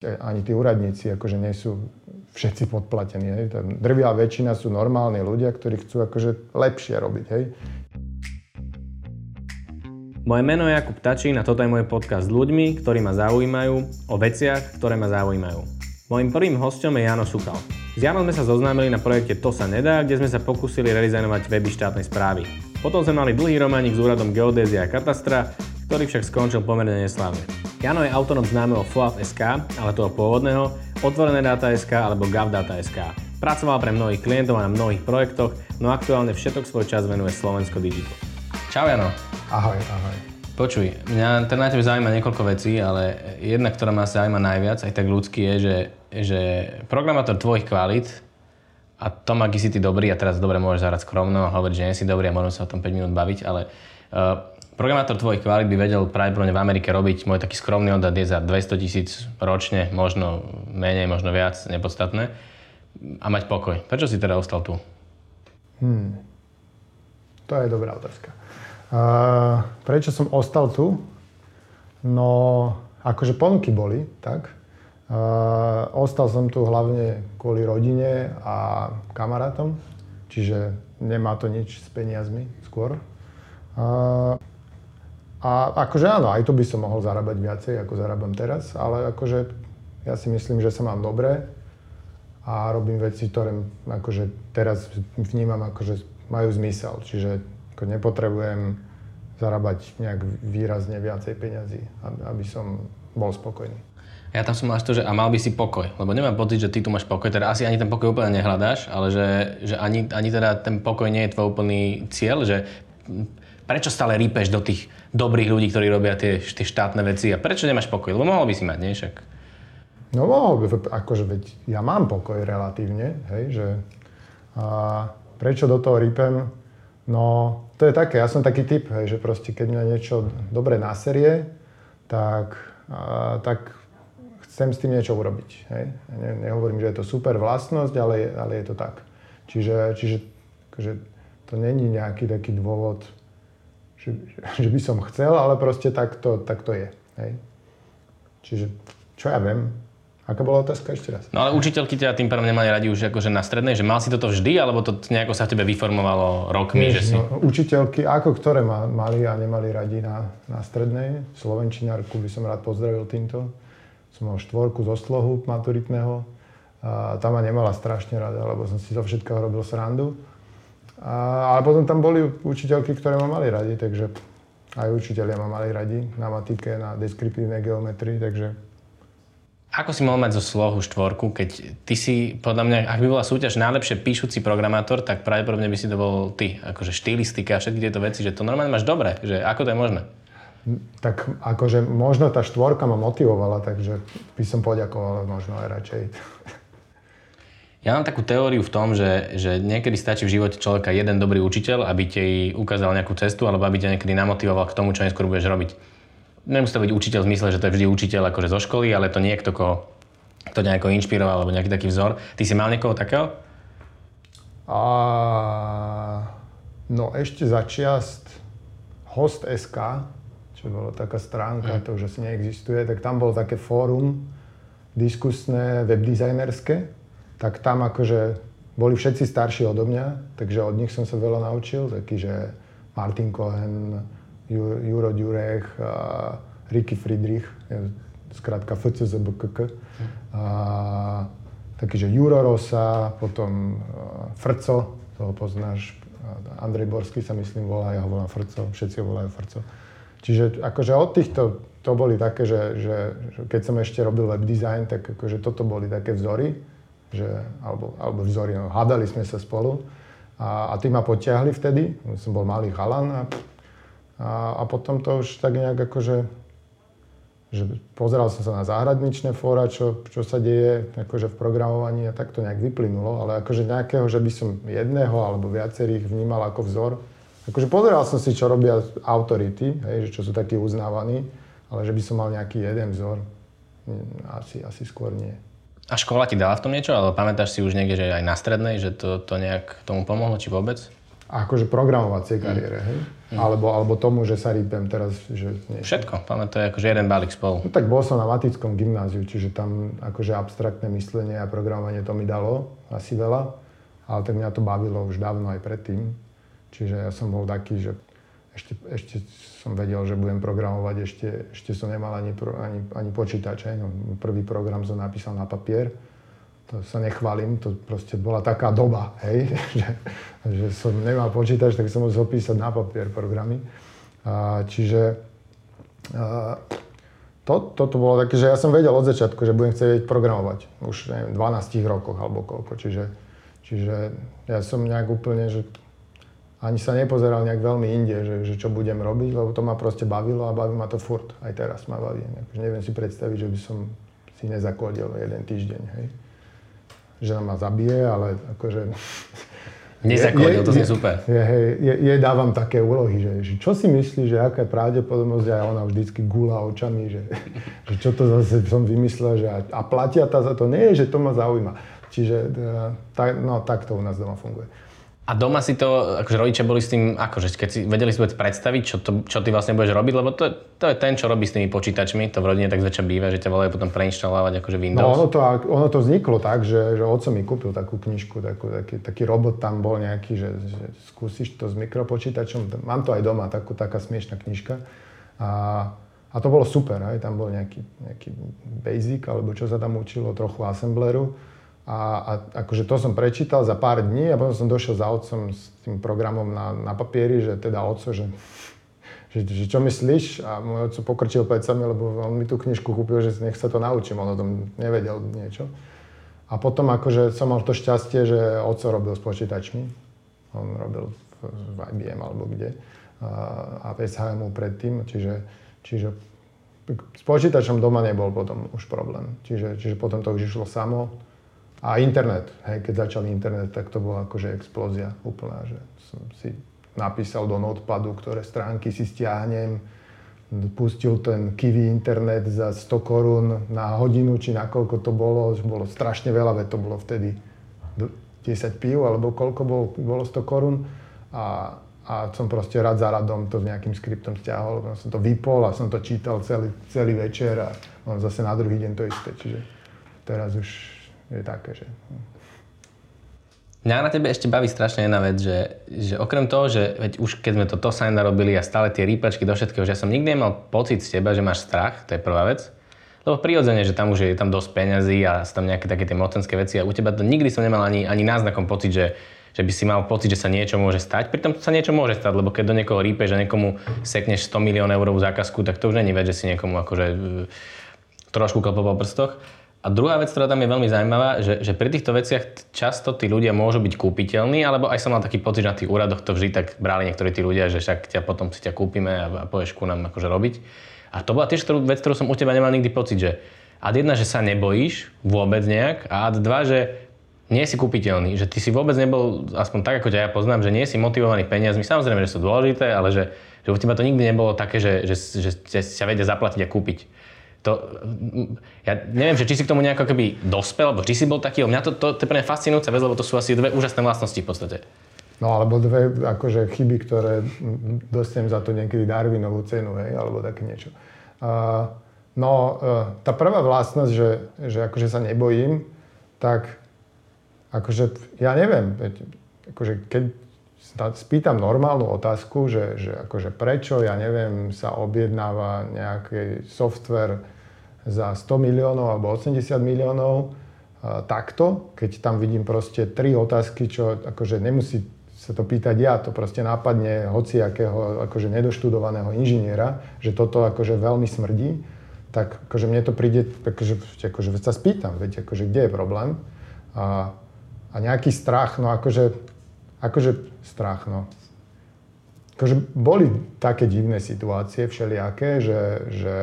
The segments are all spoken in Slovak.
Ani tí úradníci akože nie sú všetci podplatení. Hej. Drvia väčšina sú normálni ľudia, ktorí chcú akože lepšie robiť. Hej. Moje meno je Jakub Tačín a toto je môj podcast s ľuďmi, ktorí ma zaujímajú, o veciach, ktoré ma zaujímajú. Mojím prvým hostom je Jano Sukal. S Janom sme sa zoznámili na projekte To sa nedá, kde sme sa pokúsili redizajnovať weby štátnej správy. Potom sme mali dlhý románik s úradom geodézia a katastra, ktorý však skončil pomerne neslávne. Jano je autorom známeho FOAF.sk, ale toho pôvodného, Otvorené data.sk alebo GovData.sk. Pracoval pre mnohých klientov a na mnohých projektoch, no aktuálne všetok svoj čas venuje Slovensko Digital. Čau Jano. Ahoj, ahoj. Počuj, mňa teda na tebe zaujíma niekoľko vecí, ale jedna, ktorá ma zaujíma najviac, aj tak ľudský, je, že, že programátor tvojich kvalít a Tom, aký si ty dobrý, a teraz dobre môžeš zahrať skromno a hovoriť, že nie si dobrý a môžeme sa o tom 5 minút baviť, ale uh, Programátor tvojich kvalít by vedel pravdepodobne v Amerike robiť, môj taký skromný odhad je za 200 tisíc ročne, možno menej, možno viac, nepodstatné, a mať pokoj. Prečo si teda ostal tu? Hmm. To je dobrá otázka. Uh, prečo som ostal tu? No, akože ponuky boli, tak. Ostal som tu hlavne kvôli rodine a kamarátom, čiže nemá to nič s peniazmi skôr. A akože áno, aj tu by som mohol zarábať viacej, ako zarábam teraz, ale akože ja si myslím, že sa mám dobre a robím veci, ktoré akože teraz vnímam akože majú zmysel. Čiže ako nepotrebujem zarábať nejak výrazne viacej peňazí, aby som bol spokojný. Ja tam som mal to, že a mal by si pokoj, lebo nemám pocit, že ty tu máš pokoj, teda asi ani ten pokoj úplne nehľadáš, ale že, že ani, ani teda ten pokoj nie je tvoj úplný cieľ, že prečo stále rýpeš do tých dobrých ľudí, ktorí robia tie, tie štátne veci a prečo nemáš pokoj? Lebo mohol by si mať, nie však? No mohol by, akože veď ja mám pokoj relatívne, hej, že a prečo do toho rýpem? No to je také, ja som taký typ, hej, že proste keď mňa niečo dobre naserie, tak, a, tak chcem s tým niečo urobiť. Hej. Ne, nehovorím, že je to super vlastnosť, ale, ale je to tak. Čiže, čiže akože, to není nejaký taký dôvod, že, že by som chcel, ale proste tak to, tak to je. Hej. Čiže, čo ja viem, Aká bola otázka ešte raz? No ale učiteľky ťa tým pádom nemali radi už akože na strednej, že mal si toto vždy, alebo to nejako sa v tebe vyformovalo rokmi, Nie, že si... No, učiteľky, ako ktoré ma, mali a nemali radi na, na strednej. Slovenčinárku by som rád pozdravil týmto. Som mal štvorku zo slohu maturitného. A tá ma nemala strašne rada, lebo som si zo všetkého robil srandu. A, ale potom tam boli učiteľky, ktoré ma mali radi, takže aj učiteľia ma mali radi na matike, na deskriptívnej geometrii, takže... Ako si mohol mať zo slohu štvorku, keď ty si, podľa mňa, ak by bola súťaž najlepšie píšuci programátor, tak pravdepodobne by si to bol ty, akože štilistika a všetky tieto veci, že to normálne máš dobre, že ako to je možné? Tak akože možno tá štvorka ma motivovala, takže by som poďakoval možno aj radšej. Ja mám takú teóriu v tom, že, že niekedy stačí v živote človeka jeden dobrý učiteľ, aby ti ukázal nejakú cestu, alebo aby ťa niekedy namotivoval k tomu, čo neskôr budeš robiť. Nemusí to byť učiteľ v zmysle, že to je vždy učiteľ akože zo školy, ale to niekto, koho to nejako inšpiroval, alebo nejaký taký vzor. Ty si mal niekoho takého? A... No ešte za čiast Host.sk, čo bola taká stránka, mm. to už asi neexistuje, tak tam bolo také fórum diskusné, webdesignerské, tak tam akože boli všetci starší odo mňa, takže od nich som sa veľa naučil, taký, že Martin Cohen, Juro Ďurech, Ricky Friedrich, zkrátka FCZBKK, a taký, že Juro Rosa, potom Frco, toho poznáš, Andrej Borský sa myslím volá, ja ho volám Frco, všetci ho volajú Frco. Čiže akože od týchto, to boli také, že, že, že keď som ešte robil web design, tak akože toto boli také vzory že, alebo, alebo vzory, no, hádali sme sa spolu a, a tí ma potiahli vtedy, som bol malý chalan a, a, a potom to už tak nejak akože že pozeral som sa na záhradničné fóra, čo, čo sa deje akože v programovaní a tak to nejak vyplynulo, ale akože nejakého, že by som jedného alebo viacerých vnímal ako vzor. Akože pozeral som si, čo robia autority, hej, že čo sú takí uznávaní, ale že by som mal nejaký jeden vzor, asi, asi skôr nie. A škola ti dala v tom niečo? Ale pamätáš si už niekde, že aj na strednej, že to, to nejak tomu pomohlo, či vôbec? akože programovacej kariére, hej? Mm. Alebo, alebo tomu, že sa rýpem teraz, že nie. Všetko, to je akože jeden balík spolu. No tak bol som na matickom gymnáziu, čiže tam akože abstraktné myslenie a programovanie to mi dalo asi veľa, ale tak mňa to bavilo už dávno aj predtým. Čiže ja som bol taký, že ešte, ešte som vedel, že budem programovať, ešte, ešte som nemal ani, ani, ani počítač. No, prvý program som napísal na papier to sa nechválim, to proste bola taká doba, hej, že, že som nemal počítač, tak som musel písať na papier programy. A, čiže a, to, toto bolo také, že ja som vedel od začiatku, že budem chcieť programovať. Už neviem, 12 rokoch alebo koľko. Čiže, čiže ja som nejak úplne, že ani sa nepozeral nejak veľmi inde, že, že čo budem robiť, lebo to ma proste bavilo a baví ma to furt. Aj teraz ma baví. Neviem si predstaviť, že by som si nezakodil jeden týždeň. Hej že ma zabije, ale akože... Nezakodil, to je super. Je, je, je, je, dávam také úlohy, že, že čo si myslíš, že aká je pravdepodobnosť a ona vždycky gula očami, že, že čo to zase som vymyslel, že a, a platia ta za to. Nie, že to ma zaujíma. Čiže e, tak, no, tak to u nás doma funguje. A doma si to, akože rodičia boli s tým, akože keď si vedeli si predstaviť, čo, to, čo ty vlastne budeš robiť, lebo to, to je ten, čo robí s tými počítačmi, to v rodine tak zväčša býva, že ťa volajú potom preinštalovať akože Windows. No ono to, ono to vzniklo tak, že, že oco mi kúpil takú knižku, takú, taký, taký robot tam bol nejaký, že, že skúsiš to s mikropočítačom, mám to aj doma, takú, taká smiešná knižka. A, a to bolo super, aj tam bol nejaký, nejaký basic, alebo čo sa tam učilo, trochu assembleru a, a akože to som prečítal za pár dní a potom som došiel za otcom s tým programom na, na papieri, že teda otco, že, že, že čo myslíš? A môj otco pokrčil plecami, lebo on mi tú knižku kúpil, že nech sa to naučím, on o tom nevedel niečo. A potom akože som mal to šťastie, že otco robil s počítačmi. On robil v IBM alebo kde. A, a SHM predtým, čiže, čiže s počítačom doma nebol potom už problém. Čiže, čiže potom to už išlo samo a internet, hej, keď začal internet, tak to bola akože explózia úplná, že som si napísal do notepadu, ktoré stránky si stiahnem, pustil ten Kiwi internet za 100 korún na hodinu, či na koľko to bolo, bolo strašne veľa, veď to bolo vtedy 10 pív, alebo koľko bolo, bolo 100 korún. A, a som proste rad za radom to nejakým skriptom stiahol, som to vypol a som to čítal celý, celý večer a on zase na druhý deň to isté, čiže teraz už je také, že... Mňa na tebe ešte baví strašne jedna vec, že, že okrem toho, že veď už keď sme to Tosign robili a stále tie rýpačky do všetkého, že ja som nikdy nemal pocit z teba, že máš strach, to je prvá vec. Lebo prirodzene, že tam už je tam dosť peňazí a sú tam nejaké také tie mocenské veci a u teba to nikdy som nemal ani, ani náznakom pocit, že, že by si mal pocit, že sa niečo môže stať. Pritom sa niečo môže stať, lebo keď do niekoho rýpeš a niekomu sekneš 100 milión eurovú zákazku, tak to už není vec, že si niekomu akože e, trošku klopol po prstoch. A druhá vec, ktorá tam je veľmi zaujímavá, že, že pri týchto veciach často tí ľudia môžu byť kúpiteľní, alebo aj som mal taký pocit, že na tých úradoch to vždy tak brali niektorí tí ľudia, že však ťa potom si ťa kúpime a, a povieš ku nám akože robiť. A to bola tiež ktorú, vec, ktorú som u teba nemal nikdy pocit, že ad jedna, že sa nebojíš vôbec nejak a ad dva, že nie si kúpiteľný, že ty si vôbec nebol, aspoň tak ako ťa ja poznám, že nie si motivovaný peniazmi, samozrejme, že sú dôležité, ale že, že u teba to nikdy nebolo také, že, že, že, sa vedia zaplatiť a kúpiť to, ja neviem, že či si k tomu nejako keby dospel, alebo či si bol taký, mňa to, to, to je pre mňa fascinujúca vec, lebo to sú asi dve úžasné vlastnosti v podstate. No alebo dve akože chyby, ktoré dostanem za to niekedy Darwinovú cenu, hej, alebo také niečo. Uh, no, uh, tá prvá vlastnosť, že, že akože sa nebojím, tak akože ja neviem, akože keď spýtam normálnu otázku, že, že akože prečo, ja neviem, sa objednáva nejaký software za 100 miliónov alebo 80 miliónov takto, keď tam vidím proste tri otázky, čo akože nemusí sa to pýtať ja, to proste nápadne hociakého akože nedoštudovaného inžiniera, že toto akože veľmi smrdí, tak akože mne to príde, akože, akože sa spýtam, veď akože kde je problém. A, a nejaký strach, no akože akože strach, no. Akože boli také divné situácie všelijaké, že, že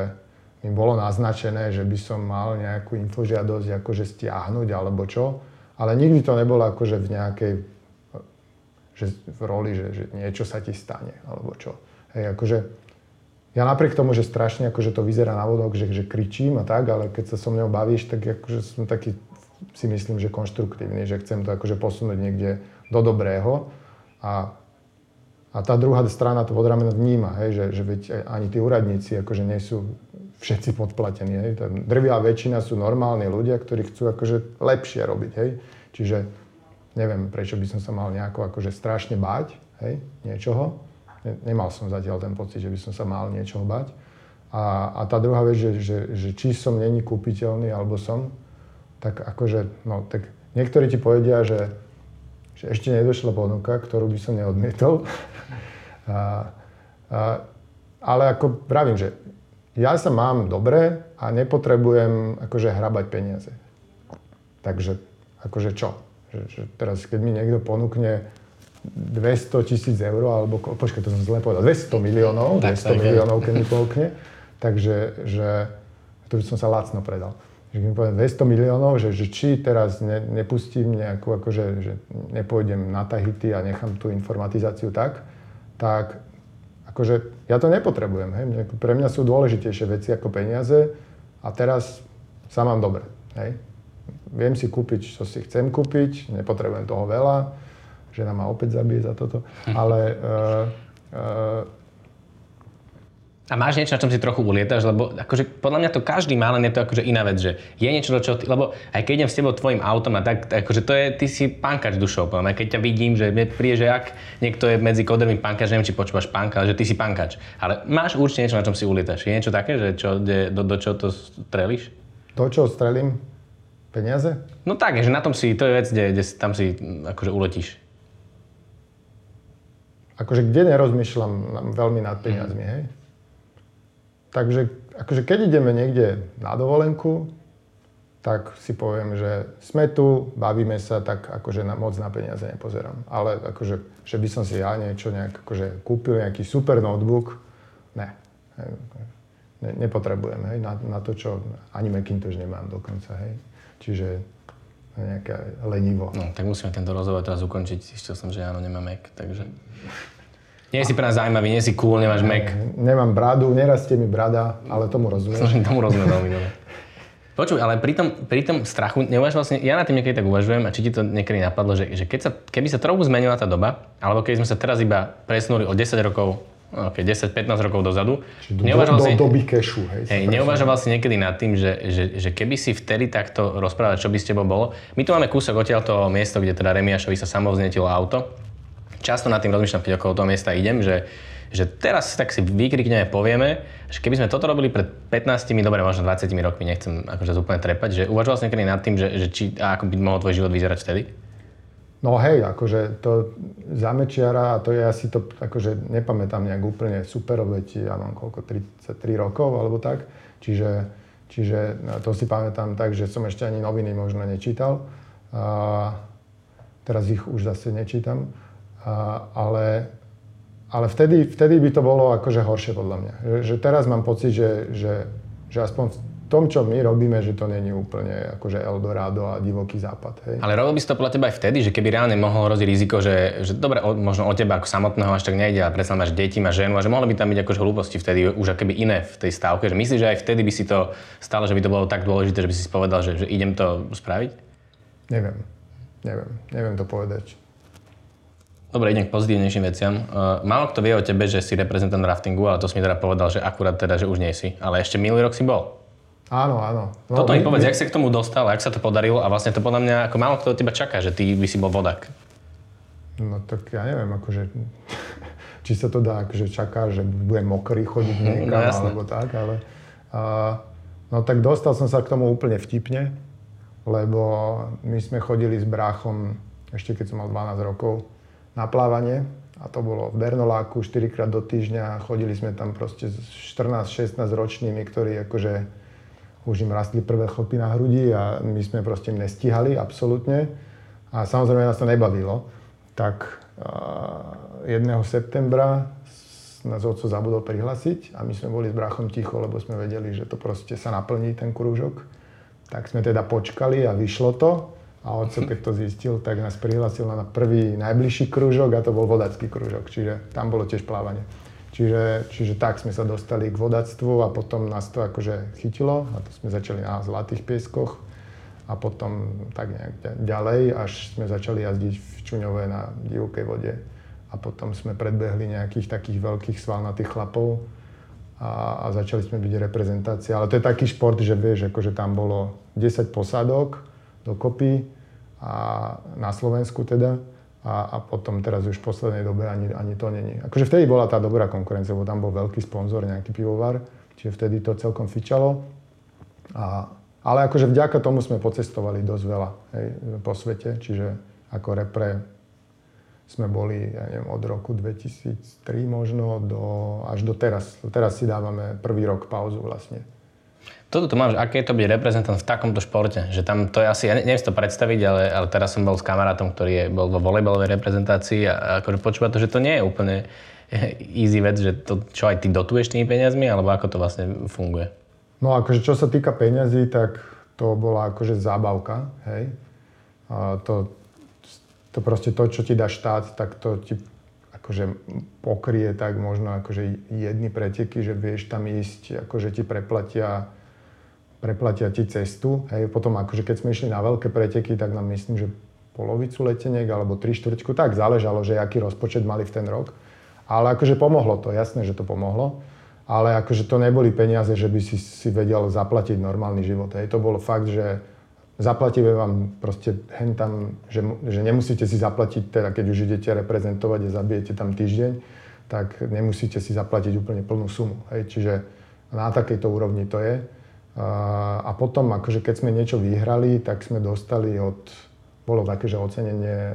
mi bolo naznačené, že by som mal nejakú infožiadosť akože stiahnuť alebo čo, ale nikdy to nebolo akože v nejakej že v roli, že, že niečo sa ti stane alebo čo. Hej, akože ja napriek tomu, že strašne akože to vyzerá na vodok, že, že kričím a tak, ale keď sa so mnou bavíš, tak akože som taký si myslím, že konštruktívny, že chcem to akože posunúť niekde do dobrého. A a tá druhá strana to od ramena vníma, hej, že, že veď ani tí úradníci akože nie sú všetci podplatení. Hej. Tá drvia väčšina sú normálni ľudia, ktorí chcú akože lepšie robiť. Hej. Čiže neviem, prečo by som sa mal nejako akože strašne báť hej, niečoho. Nemal som zatiaľ ten pocit, že by som sa mal niečoho báť. A, a tá druhá vec, že, že, že či som není kúpiteľný, alebo som, tak akože, no tak niektorí ti povedia, že že ešte nedošla ponuka, ktorú by som neodmietol. A, a, ale ako pravím, že ja sa mám dobre a nepotrebujem akože hrabať peniaze. Takže akože čo? Že, že teraz, keď mi niekto ponúkne 200 tisíc eur, alebo, počkaj, to som zle povedal, 200 miliónov, 200 miliónov, keď mi ponúkne, takže že, to by som sa lacno predal že mi poviem 200 miliónov, že, že či teraz ne, nepustím nejakú, akože, že nepôjdem na Tahiti a nechám tú informatizáciu tak, tak akože ja to nepotrebujem. Hej. Pre mňa sú dôležitejšie veci ako peniaze a teraz sa mám dobre. Hej. Viem si kúpiť, čo si chcem kúpiť, nepotrebujem toho veľa, žena ma opäť zabije za toto, ale uh, uh, a máš niečo, na čom si trochu ulietaš, lebo akože podľa mňa to každý má, len je to akože iná vec, že je niečo, čo ty, lebo aj keď idem s tebou tvojim autom a tak, akože to je, ty si pankač dušou, poviem, aj keď ťa vidím, že mne príde, že ak niekto je medzi kodermi pankač, neviem, či počúvaš panka, ale že ty si pankač. Ale máš určite niečo, na čom si ulietaš. Je niečo také, že čo, de, do, do čo to strelíš? To, čo strelím? Peniaze? No tak, že na tom si, to je vec, kde, kde tam si akože uletíš. Akože kde nerozmýšľam veľmi nad peniazmi, mm. hej? Takže akože keď ideme niekde na dovolenku, tak si poviem, že sme tu, bavíme sa, tak akože na, moc na peniaze nepozerám. Ale akože, že by som si ja niečo nejak akože kúpil, nejaký super notebook, ne. ne nepotrebujem, hej, na, na to, čo ani Macintosh nemám dokonca, hej. Čiže nejaké lenivo. No, tak musíme tento rozhovor teraz ukončiť. Zistil som, že áno, nemá Mac, takže... Nie si pre nás zaujímavý, nie si cool, nemáš Mac. Nemám bradu, nerastie mi brada, ale tomu rozumiem. Som tomu rozumiem veľmi dobre. Počuj, ale pri tom, pri tom strachu, neuvaž vlastne, ja na tým niekedy tak uvažujem a či ti to niekedy napadlo, že, že keď sa, keby sa trochu zmenila tá doba, alebo keby sme sa teraz iba presunuli o 10 rokov, okay, 10-15 rokov dozadu, do, neuvažoval do, si, do doby kešu, hej. hej neuvažoval si niekedy nad tým, že, že, že keby si vtedy takto rozprával, čo by s tebou bolo. My tu máme kúsok odtiaľ toho miesto, kde teda Remiašovi sa samovznetilo auto často nad tým rozmýšľam, keď okolo toho miesta idem, že, že teraz tak si vykrikneme, povieme, že keby sme toto robili pred 15, dobre, možno 20 rokmi, nechcem akože úplne trepať, že uvažoval si niekedy nad tým, že, že či, ako by mohol tvoj život vyzerať vtedy? No hej, akože to zamečiara, a to je asi to, akože nepamätám nejak úplne super, veď ja mám koľko, 33 rokov alebo tak, čiže, čiže no, to si pamätám tak, že som ešte ani noviny možno nečítal. A teraz ich už zase nečítam. Ale, ale vtedy, vtedy by to bolo akože horšie podľa mňa. Že, že teraz mám pocit, že, že, že aspoň v tom, čo my robíme, že to není úplne akože Eldorado a divoký západ. Hej. Ale robil by si to podľa teba aj vtedy, že keby reálne mohlo hroziť riziko, že, že dobre, o, možno o teba ako samotného až tak nejde, ale predsa máš deti, máš ženu a že mohlo by tam byť akože hlúposti vtedy už akoby iné v tej stávke. Že myslíš, že aj vtedy by si to stalo, že by to bolo tak dôležité, že by si povedal, že, že idem to spraviť? Neviem. Neviem. Neviem to povedať. Dobre, idem k pozitívnejším veciam. Uh, málo kto vie o tebe, že si reprezentant raftingu, ale to si mi teda povedal, že akurát teda, že už nie si. Ale ešte minulý rok si bol. Áno, áno. No, Toto mi povedz, my... jak sa k tomu dostal, jak sa to podarilo a vlastne to podľa mňa, ako málo kto od teba čaká, že ty by si bol vodak. No tak ja neviem, akože, či sa to dá, akože čaká, že budem mokrý chodiť niekam, no, alebo tak, ale... Uh, no tak dostal som sa k tomu úplne vtipne, lebo my sme chodili s bráchom, ešte keď som mal 12 rokov, na plávanie a to bolo v Bernoláku 4 krát do týždňa. Chodili sme tam proste s 14-16 ročnými, ktorí akože už im rastli prvé chlpy na hrudi a my sme proste im nestíhali absolútne. A samozrejme nás to nebavilo. Tak uh, 1. septembra nás oco zabudol prihlasiť a my sme boli s bráchom ticho, lebo sme vedeli, že to proste sa naplní ten krúžok. Tak sme teda počkali a vyšlo to. A otco, keď to zistil, tak nás prihlásil na prvý najbližší krúžok a to bol vodacký krúžok, čiže tam bolo tiež plávanie. Čiže, čiže tak sme sa dostali k vodactvu a potom nás to akože chytilo a to sme začali na Zlatých pieskoch a potom tak nejak ďalej, až sme začali jazdiť v Čuňové na divokej vode a potom sme predbehli nejakých takých veľkých svalnatých chlapov a, a začali sme byť reprezentácia. Ale to je taký šport, že vieš, akože tam bolo 10 posádok dokopy a na Slovensku teda a, a potom teraz už v poslednej dobe ani, ani to není. Akože vtedy bola tá dobrá konkurencia, lebo tam bol veľký sponzor, nejaký pivovar, čiže vtedy to celkom fičalo. A, ale akože vďaka tomu sme pocestovali dosť veľa hej, po svete, čiže ako repre sme boli, ja neviem, od roku 2003 možno do, až do teraz. Teraz si dávame prvý rok pauzu vlastne. Toto tu mám, že aké je to byť reprezentant v takomto športe? Že tam to je asi, ja neviem si to predstaviť, ale, ale teraz som bol s kamarátom, ktorý je, bol vo volejbalovej reprezentácii a, a akože počúva to, že to nie je úplne easy vec, že to, čo aj ty dotuješ tými peniazmi, alebo ako to vlastne funguje? No akože čo sa týka peňazí, tak to bola akože zábavka, hej. A to, to proste to, čo ti dá štát, tak to ti akože pokrie tak možno akože jedny preteky, že vieš tam ísť, akože ti preplatia, preplatia ti cestu. Hej, potom akože keď sme išli na veľké preteky, tak nám myslím, že polovicu leteniek alebo tri štvrťku, tak záležalo, že aký rozpočet mali v ten rok. Ale akože pomohlo to, jasné, že to pomohlo. Ale akože to neboli peniaze, že by si, si vedel zaplatiť normálny život. Hej. To bolo fakt, že zaplatíme vám proste hen tam, že, že nemusíte si zaplatiť, teda keď už idete reprezentovať a zabijete tam týždeň, tak nemusíte si zaplatiť úplne plnú sumu. Hej. Čiže na takejto úrovni to je. A potom, akože keď sme niečo vyhrali, tak sme dostali od, bolo také, že ocenenie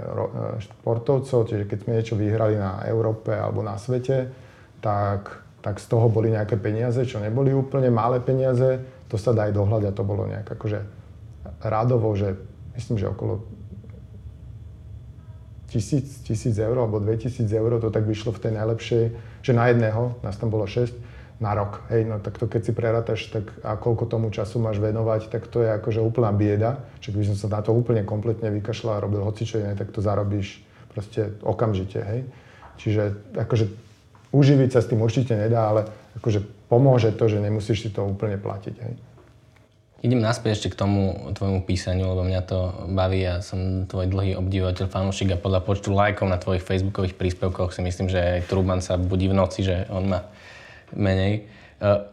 športovcov, čiže keď sme niečo vyhrali na Európe alebo na svete, tak, tak z toho boli nejaké peniaze, čo neboli úplne malé peniaze, to sa dá aj dohľadať, to bolo nejak akože rádovo, že myslím, že okolo tisíc, tisíc eur alebo 2000 eur, to tak vyšlo v tej najlepšej, že na jedného, nás tam bolo 6, na rok. Hej, no tak to keď si prerátaš, tak a koľko tomu času máš venovať, tak to je akože úplná bieda. Čiže by som sa na to úplne kompletne vykašľal a robil hocičo iné, tak to zarobíš proste okamžite, hej. Čiže akože uživiť sa s tým určite nedá, ale akože pomôže to, že nemusíš si to úplne platiť, hej. Idem naspäť ešte k tomu tvojmu písaniu, lebo mňa to baví. Ja som tvoj dlhý obdivovateľ, fanúšik a podľa počtu lajkov na tvojich facebookových príspevkoch si myslím, že aj Truman sa budí v noci, že on má menej. Uh,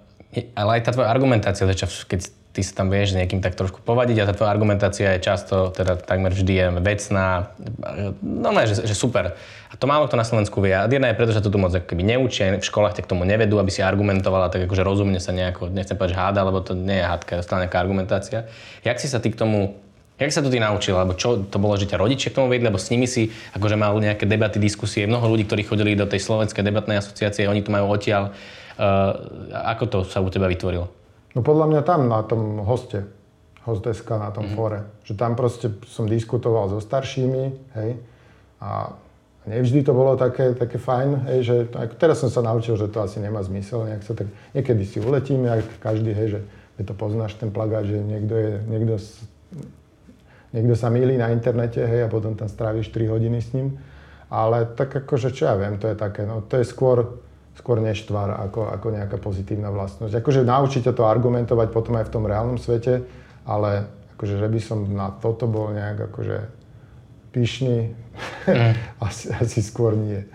ale aj tá tvoja argumentácia, keď ty sa tam vieš s niekým tak trošku povadiť a tá tvoja argumentácia je často, teda takmer vždy je vecná, no že, že super. A to málo kto na Slovensku vie. A jedna je preto, že to tu moc keby neučia, v školách ťa k tomu nevedú, aby si argumentovala tak akože rozumne sa nejako, nechcem povedať, že háda, lebo to nie je hádka, je stále nejaká argumentácia. Jak si sa ty k tomu Jak sa to ty naučil? Alebo čo to bolo, že ťa rodičia k tomu vedli? Lebo s nimi si akože mal nejaké debaty, diskusie. Mnoho ľudí, ktorí chodili do tej slovenskej debatnej asociácie, oni to majú odtiaľ. Uh, ako to sa u teba vytvorilo? No podľa mňa tam na tom hoste, hosteska na tom mm-hmm. fóre. Že tam proste som diskutoval so staršími, hej, a nevždy to bolo také, také fajn, hej, že tak, teraz som sa naučil, že to asi nemá zmysel, nejak sa tak, niekedy si uletíme, ak každý, hej, že to poznáš ten plagát, že niekto je, niekto, niekto sa mýli na internete, hej, a potom tam stráviš 3 hodiny s ním. Ale tak akože, čo ja viem, to je také, no to je skôr, skôr neštvar ako, ako nejaká pozitívna vlastnosť. Akože naučíte to argumentovať potom aj v tom reálnom svete, ale akože, že by som na toto bol nejak akože pyšný, mm. asi, asi skôr nie.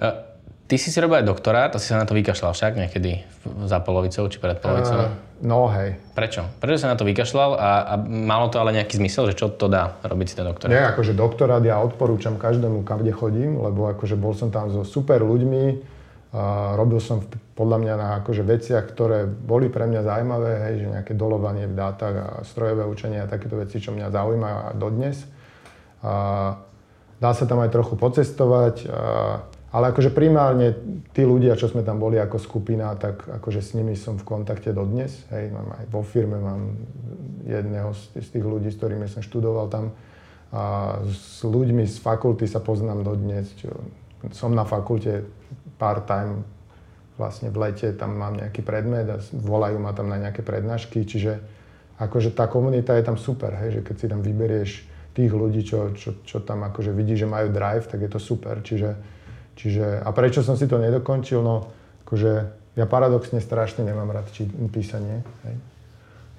Uh, ty si si robil aj doktorát, asi sa na to vykašľal však niekedy za polovicou či pred polovicou? Uh, no hej. Prečo? Prečo sa na to vykašľal a, a malo to ale nejaký zmysel, že čo to dá robiť si ten doktorát? Nie, akože doktorát ja odporúčam každému, kam kde chodím, lebo akože bol som tam so super ľuďmi, a robil som podľa mňa na akože veciach, ktoré boli pre mňa zaujímavé, hej, že nejaké dolovanie v dátach a strojové učenie a takéto veci, čo mňa zaujímajú a dodnes. A dá sa tam aj trochu pocestovať, a, ale akože primárne tí ľudia, čo sme tam boli ako skupina, tak akože s nimi som v kontakte dodnes. Hej, mám aj vo firme, mám jedného z, tých ľudí, s ktorými som študoval tam. A s ľuďmi z fakulty sa poznám dodnes. Čo, som na fakulte part-time vlastne v lete, tam mám nejaký predmet a volajú ma tam na nejaké prednášky, čiže akože tá komunita je tam super, hej, že keď si tam vyberieš tých ľudí, čo, čo, čo tam akože vidí, že majú drive, tak je to super, čiže, čiže a prečo som si to nedokončil, no akože ja paradoxne strašne nemám rád či, písanie, hej.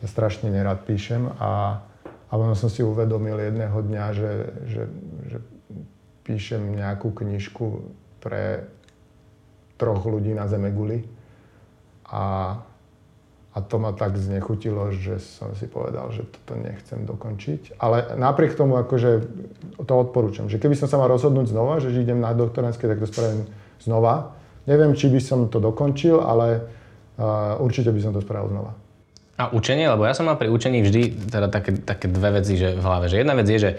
ja strašne nerad píšem a, a potom som si uvedomil jedného dňa, že, že, že píšem nejakú knižku pre troch ľudí na Zemeguli a, a to ma tak znechutilo, že som si povedal, že toto nechcem dokončiť. Ale napriek tomu akože to odporúčam, že keby som sa mal rozhodnúť znova, že idem na doktoránske, tak to spravím znova. Neviem, či by som to dokončil, ale uh, určite by som to spravil znova. A učenie? Lebo ja som mal pri učení vždy teda také, také dve veci že v hlave. Že jedna vec je, že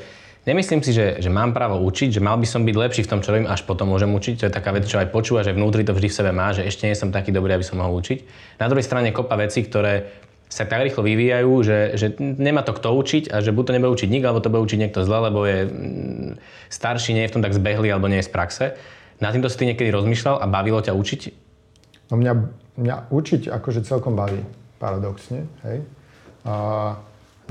Nemyslím si, že, že mám právo učiť, že mal by som byť lepší v tom, čo robím, až potom môžem učiť. To je taká vec, čo aj počúva, že vnútri to vždy v sebe má, že ešte nie som taký dobrý, aby som mohol učiť. Na druhej strane kopa veci, ktoré sa tak rýchlo vyvíjajú, že, že nemá to kto učiť a že buď to nebude učiť nik, alebo to bude učiť niekto zle, lebo je mm, starší, nie je v tom tak zbehlý, alebo nie je z praxe. Na týmto si ty niekedy rozmýšľal a bavilo ťa učiť? No mňa, mňa učiť akože celkom baví, paradoxne, hej. A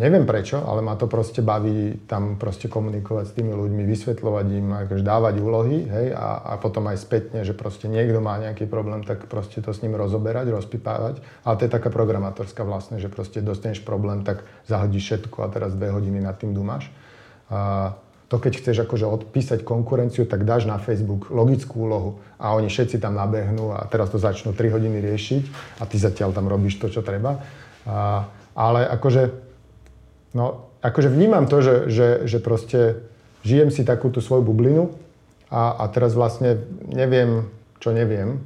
Neviem prečo, ale ma to proste baví tam proste komunikovať s tými ľuďmi, vysvetľovať im, akože dávať úlohy, hej, a, a potom aj spätne, že proste niekto má nejaký problém, tak proste to s ním rozoberať, rozpipávať. Ale to je taká programátorská vlastne, že proste dostaneš problém, tak zahodíš všetko a teraz dve hodiny nad tým dumáš. A to keď chceš akože odpísať konkurenciu, tak dáš na Facebook logickú úlohu a oni všetci tam nabehnú a teraz to začnú 3 hodiny riešiť a ty zatiaľ tam robíš to, čo treba. A, ale akože No, akože vnímam to, že, že, že proste žijem si takúto svoju bublinu a, a teraz vlastne neviem, čo neviem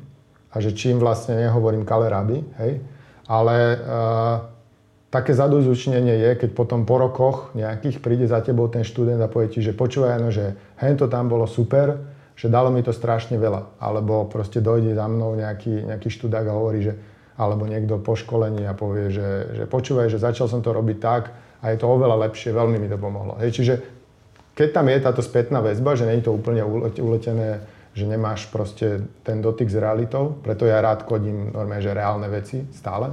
a že čím vlastne nehovorím kaleraby, hej, ale uh, také zadozúčnenie je, keď potom po rokoch nejakých príde za tebou ten študent a povie ti, že počúvaj, no, že hen to tam bolo super, že dalo mi to strašne veľa. Alebo proste dojde za mnou nejaký, nejaký študák a hovorí, že alebo niekto po školení a povie, že, že počúvaj, že začal som to robiť tak, a je to oveľa lepšie, veľmi mi to pomohlo. Hej, čiže keď tam je táto spätná väzba, že nie je to úplne uletené, že nemáš proste ten dotyk s realitou, preto ja rád kodím normálne, že reálne veci stále,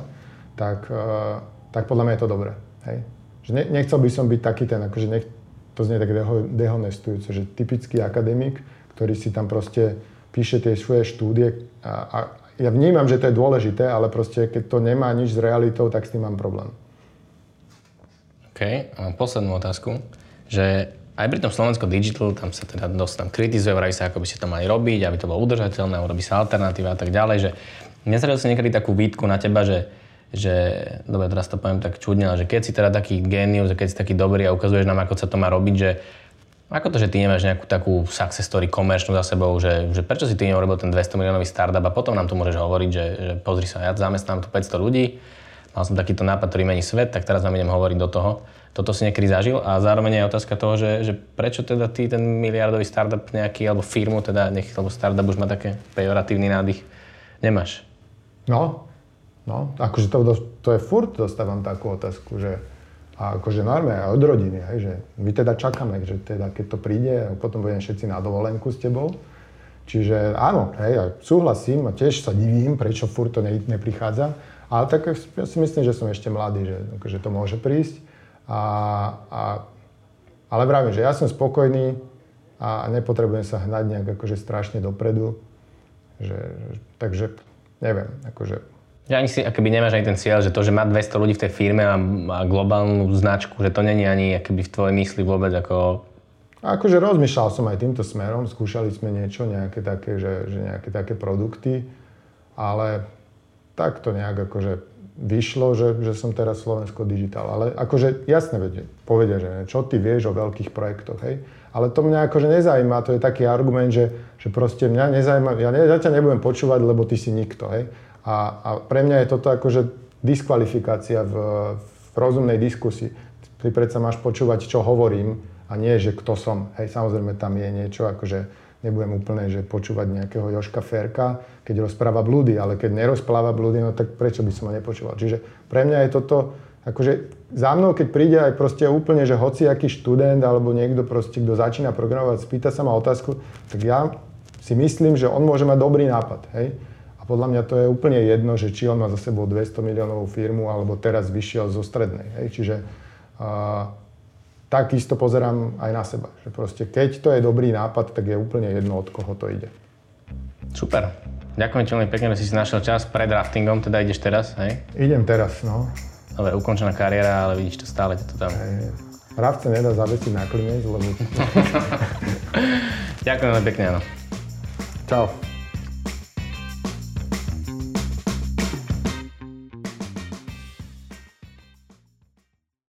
tak, uh, tak podľa mňa je to dobré. Hej. Že ne, nechcel by som byť taký ten, akože nech, to znie tak deho, dehonestujúce, že typický akademik, ktorý si tam proste píše tie svoje štúdie a, a ja vnímam, že to je dôležité, ale proste keď to nemá nič s realitou, tak s tým mám problém. OK, a poslednú otázku, že aj pri tom Slovensko Digital, tam sa teda dosť tam kritizuje, vraví sa, ako by ste to mali robiť, aby to bolo udržateľné, urobí sa alternatíva a tak ďalej, že nezradil si niekedy takú výtku na teba, že, že, dobre, teraz to poviem tak čudne, ale že keď si teda taký génius, keď si taký dobrý a ukazuješ nám, ako sa to má robiť, že ako to, že ty nemáš nejakú takú success story komerčnú za sebou, že, že prečo si ty neurobil ten 200 miliónový startup a potom nám tu môžeš hovoriť, že, že pozri sa, ja zamestnám tu 500 ľudí, mal som takýto nápad, ktorý mení svet, tak teraz vám idem hovoriť do toho. Toto si niekedy zažil a zároveň je otázka toho, že, že prečo teda ty ten miliardový startup nejaký, alebo firmu, teda nech, lebo startup už má také pejoratívny nádych, nemáš? No, no, akože to, to je furt, dostávam takú otázku, že a akože normálne od rodiny, hej, že my teda čakáme, že teda keď to príde, potom budeme všetci na dovolenku s tebou. Čiže áno, hej, súhlasím a tiež sa divím, prečo furt to ne, neprichádza. Ale tak ja si myslím, že som ešte mladý, že akože to môže prísť. A, a, ale vravím, že ja som spokojný a nepotrebujem sa hnať nejak akože strašne dopredu. Že, že, takže neviem, akože že ani si akoby nemáš ani ten cieľ, že to, že má 200 ľudí v tej firme a, a globálnu značku, že to není ani akoby v tvojej mysli vôbec ako... Akože rozmýšľal som aj týmto smerom, skúšali sme niečo, nejaké také, že, že nejaké také produkty, ale tak to nejak akože vyšlo, že, že som teraz Slovensko Digital. Ale akože jasne vedie, povedia, že čo ty vieš o veľkých projektoch, hej. Ale to mňa akože nezaujíma, to je taký argument, že, že proste mňa nezaujíma, ja, ne, ja ťa nebudem počúvať, lebo ty si nikto, hej. A, a pre mňa je toto akože diskvalifikácia v, v rozumnej diskusii. Ty predsa máš počúvať, čo hovorím a nie, že kto som. Hej, samozrejme tam je niečo akože nebudem úplne že počúvať nejakého Joška Ferka, keď rozpráva blúdy, ale keď nerozpráva blúdy, no tak prečo by som ho nepočúval. Čiže pre mňa je toto, akože za mnou, keď príde aj proste úplne, že hociaký študent alebo niekto proste, kto začína programovať, spýta sa ma otázku, tak ja si myslím, že on môže mať dobrý nápad, hej. A podľa mňa to je úplne jedno, že či on má za sebou 200 miliónovú firmu, alebo teraz vyšiel zo strednej, hej. Čiže uh, takisto pozerám aj na seba. Že proste keď to je dobrý nápad, tak je úplne jedno, od koho to ide. Super. Ďakujem ti veľmi pekne, že si si našiel čas pred draftingom, teda ideš teraz, hej? Idem teraz, no. Dobre, ukončená kariéra, ale vidíš to stále, to tam... Hej. Rávce nedá zavesiť na klinec, lebo... Ďakujem veľmi pekne, áno. Čau.